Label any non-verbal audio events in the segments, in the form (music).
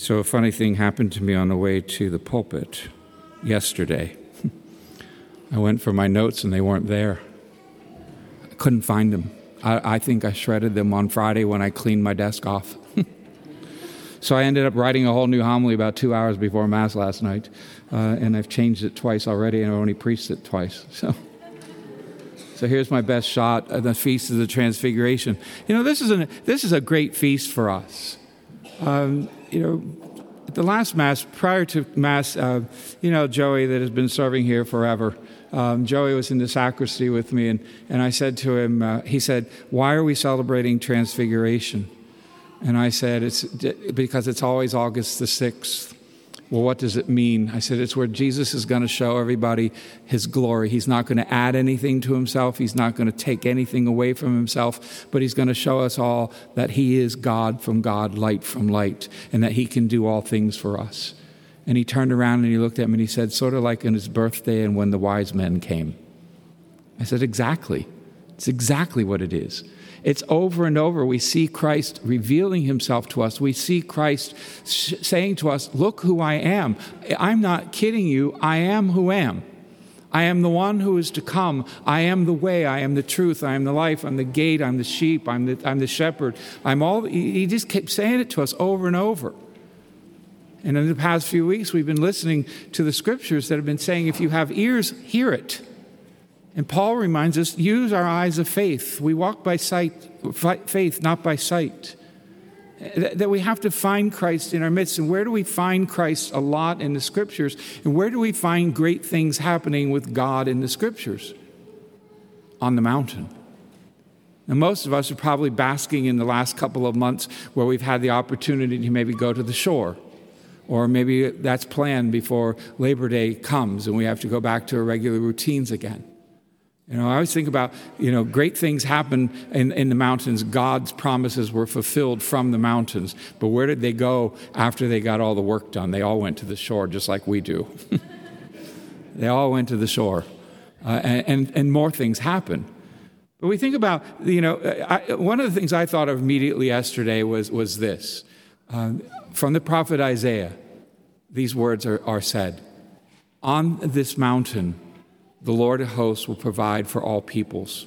So, a funny thing happened to me on the way to the pulpit yesterday. (laughs) I went for my notes and they weren't there. I couldn't find them. I, I think I shredded them on Friday when I cleaned my desk off. (laughs) so I ended up writing a whole new homily about two hours before Mass last night, uh, and I've changed it twice already, and I only preached it twice. (laughs) So. So here's my best shot of the Feast of the Transfiguration. You know, this is, an, this is a great feast for us. Um, you know, at the last Mass, prior to Mass, uh, you know, Joey that has been serving here forever, um, Joey was in the sacristy with me, and, and I said to him, uh, he said, Why are we celebrating Transfiguration? And I said, It's because it's always August the 6th. Well, what does it mean? I said, It's where Jesus is going to show everybody his glory. He's not going to add anything to himself, he's not going to take anything away from himself, but he's going to show us all that he is God from God, light from light, and that he can do all things for us. And he turned around and he looked at me and he said, Sort of like on his birthday and when the wise men came. I said, Exactly. It's exactly what it is. It's over and over. We see Christ revealing himself to us. We see Christ sh- saying to us, Look who I am. I'm not kidding you. I am who I am. I am the one who is to come. I am the way. I am the truth. I am the life. I'm the gate. I'm the sheep. I'm the, I'm the shepherd. I'm all. He just kept saying it to us over and over. And in the past few weeks, we've been listening to the scriptures that have been saying, if you have ears, hear it. And Paul reminds us use our eyes of faith. We walk by sight, faith, not by sight. That we have to find Christ in our midst. And where do we find Christ a lot in the scriptures? And where do we find great things happening with God in the scriptures? On the mountain. Now, most of us are probably basking in the last couple of months where we've had the opportunity to maybe go to the shore. Or maybe that's planned before Labor Day comes and we have to go back to our regular routines again. You know, I always think about, you know, great things happen in, in the mountains. God's promises were fulfilled from the mountains. But where did they go after they got all the work done? They all went to the shore, just like we do. (laughs) they all went to the shore. Uh, and, and, and, more things happen. But we think about, you know, I, one of the things I thought of immediately yesterday was, was this. Uh, from the prophet Isaiah, these words are, are said On this mountain, the Lord of hosts will provide for all peoples.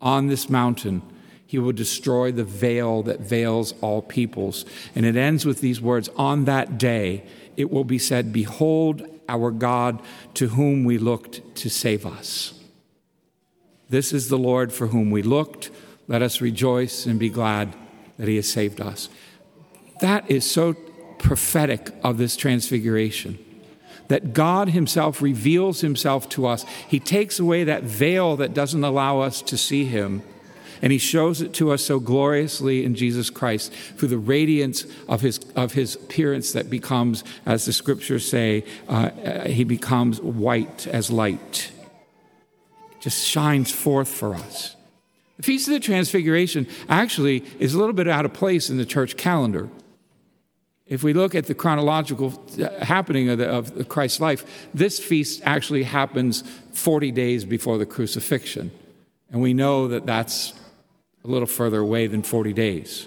On this mountain, he will destroy the veil that veils all peoples. And it ends with these words On that day, it will be said, Behold our God to whom we looked to save us. This is the Lord for whom we looked. Let us rejoice and be glad that he has saved us. That is so prophetic of this transfiguration that God Himself reveals Himself to us. He takes away that veil that doesn't allow us to see Him. And he shows it to us so gloriously in Jesus Christ through the radiance of his, of his appearance that becomes, as the scriptures say, uh, he becomes white as light. Just shines forth for us. The Feast of the Transfiguration actually is a little bit out of place in the church calendar. If we look at the chronological uh, happening of, the, of Christ's life, this feast actually happens 40 days before the crucifixion. And we know that that's a little further away than 40 days.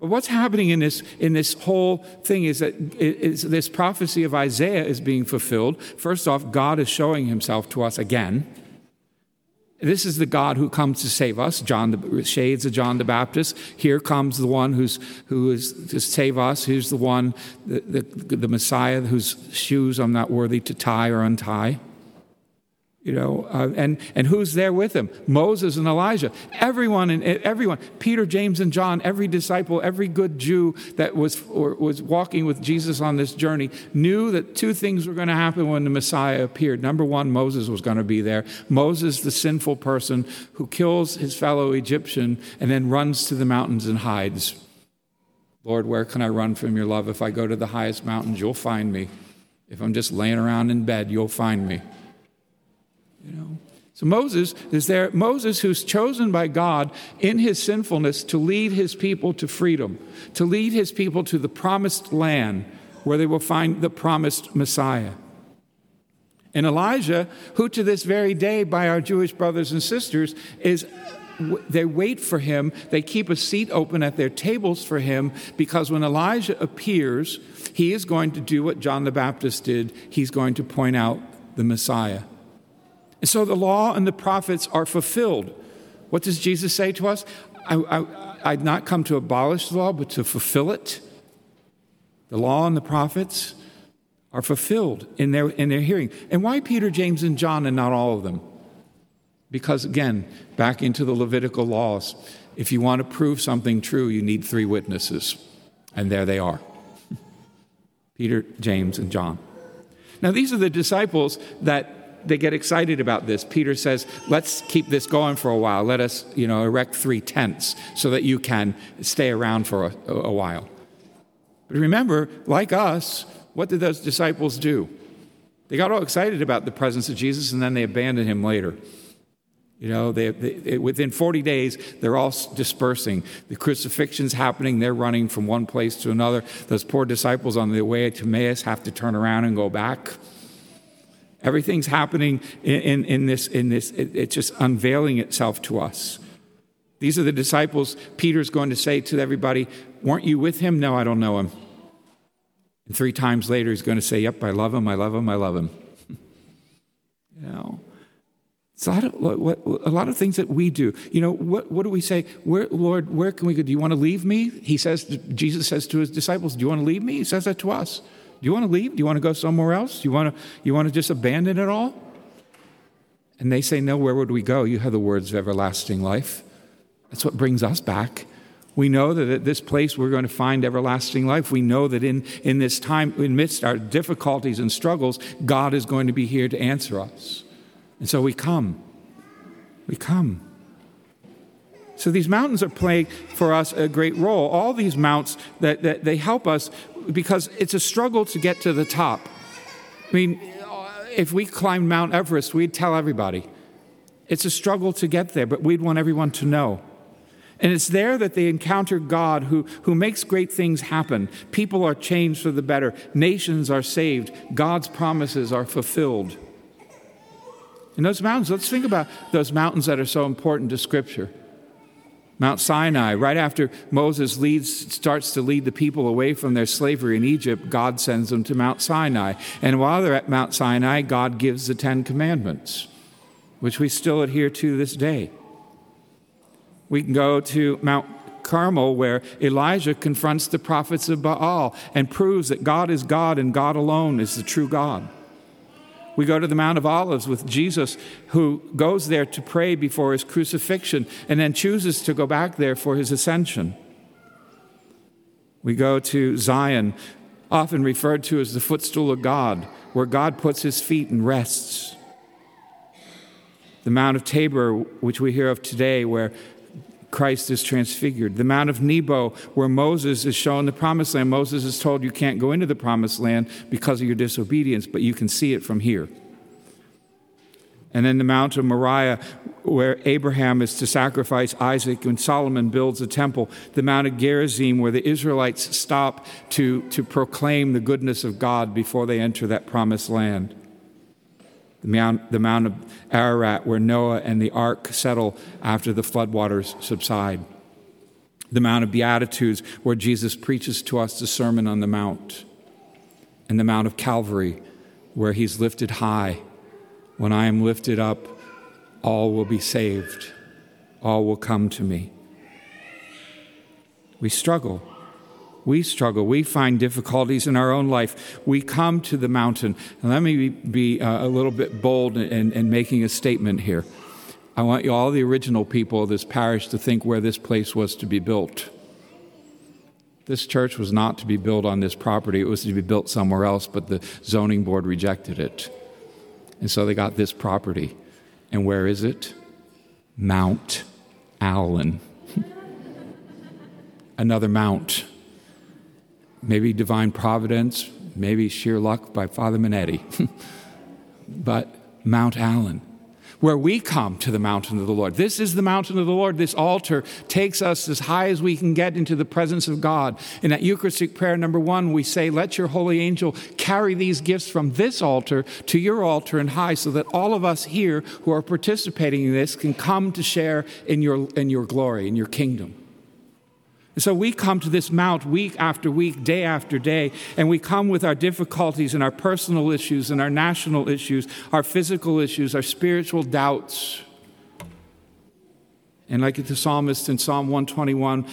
But what's happening in this, in this whole thing is that is this prophecy of Isaiah is being fulfilled. First off, God is showing himself to us again. This is the God who comes to save us. John, the shades of John the Baptist. Here comes the one who's who is to save us. Who's the one, the, the, the Messiah, whose shoes I'm not worthy to tie or untie you know, uh, and, and who's there with him? Moses and Elijah. Everyone, and everyone, Peter, James, and John, every disciple, every good Jew that was, was walking with Jesus on this journey knew that two things were going to happen when the Messiah appeared. Number one, Moses was going to be there. Moses, the sinful person who kills his fellow Egyptian and then runs to the mountains and hides. Lord, where can I run from your love? If I go to the highest mountains, you'll find me. If I'm just laying around in bed, you'll find me. You know? So Moses is there, Moses who's chosen by God in his sinfulness to lead his people to freedom, to lead his people to the promised land where they will find the promised Messiah. And Elijah, who to this very day, by our Jewish brothers and sisters, is they wait for him. They keep a seat open at their tables for him because when Elijah appears, he is going to do what John the Baptist did. He's going to point out the Messiah. And so the law and the prophets are fulfilled. What does Jesus say to us? I, I'd not come to abolish the law, but to fulfill it. The law and the prophets are fulfilled in their, in their hearing. And why Peter, James, and John and not all of them? Because again, back into the Levitical laws, if you want to prove something true, you need three witnesses. And there they are (laughs) Peter, James, and John. Now, these are the disciples that they get excited about this. Peter says, Let's keep this going for a while. Let us, you know, erect three tents so that you can stay around for a, a while. But remember, like us, what did those disciples do? They got all excited about the presence of Jesus and then they abandoned him later. You know, they, they, within 40 days, they're all dispersing. The crucifixion's happening. They're running from one place to another. Those poor disciples on the way to Emmaus have to turn around and go back. Everything's happening in, in, in this, in this it, it's just unveiling itself to us. These are the disciples Peter's going to say to everybody, Weren't you with him? No, I don't know him. And three times later, he's going to say, Yep, I love him, I love him, I love him. (laughs) you know, it's a lot, of, a lot of things that we do. You know, what, what do we say? Where, Lord, where can we go? Do you want to leave me? He says, Jesus says to his disciples, Do you want to leave me? He says that to us. Do you want to leave? Do you want to go somewhere else? Do you want to, you want to just abandon it all? And they say, No, where would we go? You have the words of everlasting life. That's what brings us back. We know that at this place we're going to find everlasting life. We know that in, in this time, amidst our difficulties and struggles, God is going to be here to answer us. And so we come. We come. So these mountains are playing for us a great role. All these mounts that, that they help us because it's a struggle to get to the top. I mean, if we climbed Mount Everest, we'd tell everybody. It's a struggle to get there, but we'd want everyone to know. And it's there that they encounter God who, who makes great things happen. People are changed for the better, nations are saved, God's promises are fulfilled. And those mountains, let's think about those mountains that are so important to Scripture. Mount Sinai, right after Moses leads, starts to lead the people away from their slavery in Egypt, God sends them to Mount Sinai. And while they're at Mount Sinai, God gives the Ten Commandments, which we still adhere to this day. We can go to Mount Carmel, where Elijah confronts the prophets of Baal and proves that God is God and God alone is the true God. We go to the Mount of Olives with Jesus, who goes there to pray before his crucifixion and then chooses to go back there for his ascension. We go to Zion, often referred to as the footstool of God, where God puts his feet and rests. The Mount of Tabor, which we hear of today, where Christ is transfigured. The Mount of Nebo, where Moses is shown the promised land. Moses is told you can't go into the promised land because of your disobedience, but you can see it from here. And then the Mount of Moriah, where Abraham is to sacrifice Isaac and Solomon builds a temple. The Mount of Gerizim, where the Israelites stop to, to proclaim the goodness of God before they enter that promised land the Mount, the Mount of Ararat, where Noah and the ark settle after the floodwaters subside. The Mount of Beatitudes, where Jesus preaches to us the Sermon on the Mount. And the Mount of Calvary, where he's lifted high. When I am lifted up, all will be saved, all will come to me. We struggle we struggle. We find difficulties in our own life. We come to the mountain. And let me be uh, a little bit bold in, in making a statement here. I want you, all the original people of this parish to think where this place was to be built. This church was not to be built on this property, it was to be built somewhere else, but the zoning board rejected it. And so they got this property. And where is it? Mount Allen. (laughs) Another mount maybe divine providence, maybe sheer luck by Father Minetti. (laughs) but Mount Allen. where we come to the mountain of the Lord. This is the mountain of the Lord. This altar takes us as high as we can get into the presence of God. In that Eucharistic prayer number one, we say, Let your holy angel carry these gifts from this altar to your altar and high, so that all of us here who are participating in this can come to share in your, in your glory, in your kingdom. And so we come to this mount week after week, day after day, and we come with our difficulties and our personal issues and our national issues, our physical issues, our spiritual doubts. And like the psalmist in Psalm 121,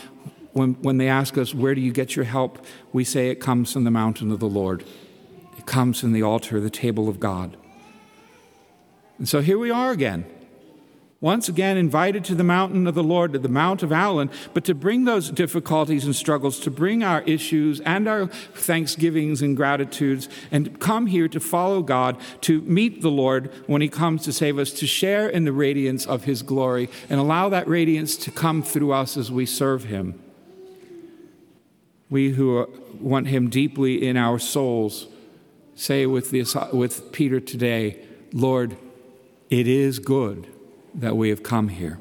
when, when they ask us, Where do you get your help? we say, It comes from the mountain of the Lord. It comes from the altar, the table of God. And so here we are again once again invited to the mountain of the Lord, to the Mount of Allen, but to bring those difficulties and struggles, to bring our issues and our thanksgivings and gratitudes, and come here to follow God, to meet the Lord when He comes to save us, to share in the radiance of His glory, and allow that radiance to come through us as we serve Him. We who want Him deeply in our souls say with, with Peter today, Lord, it is good that we have come here.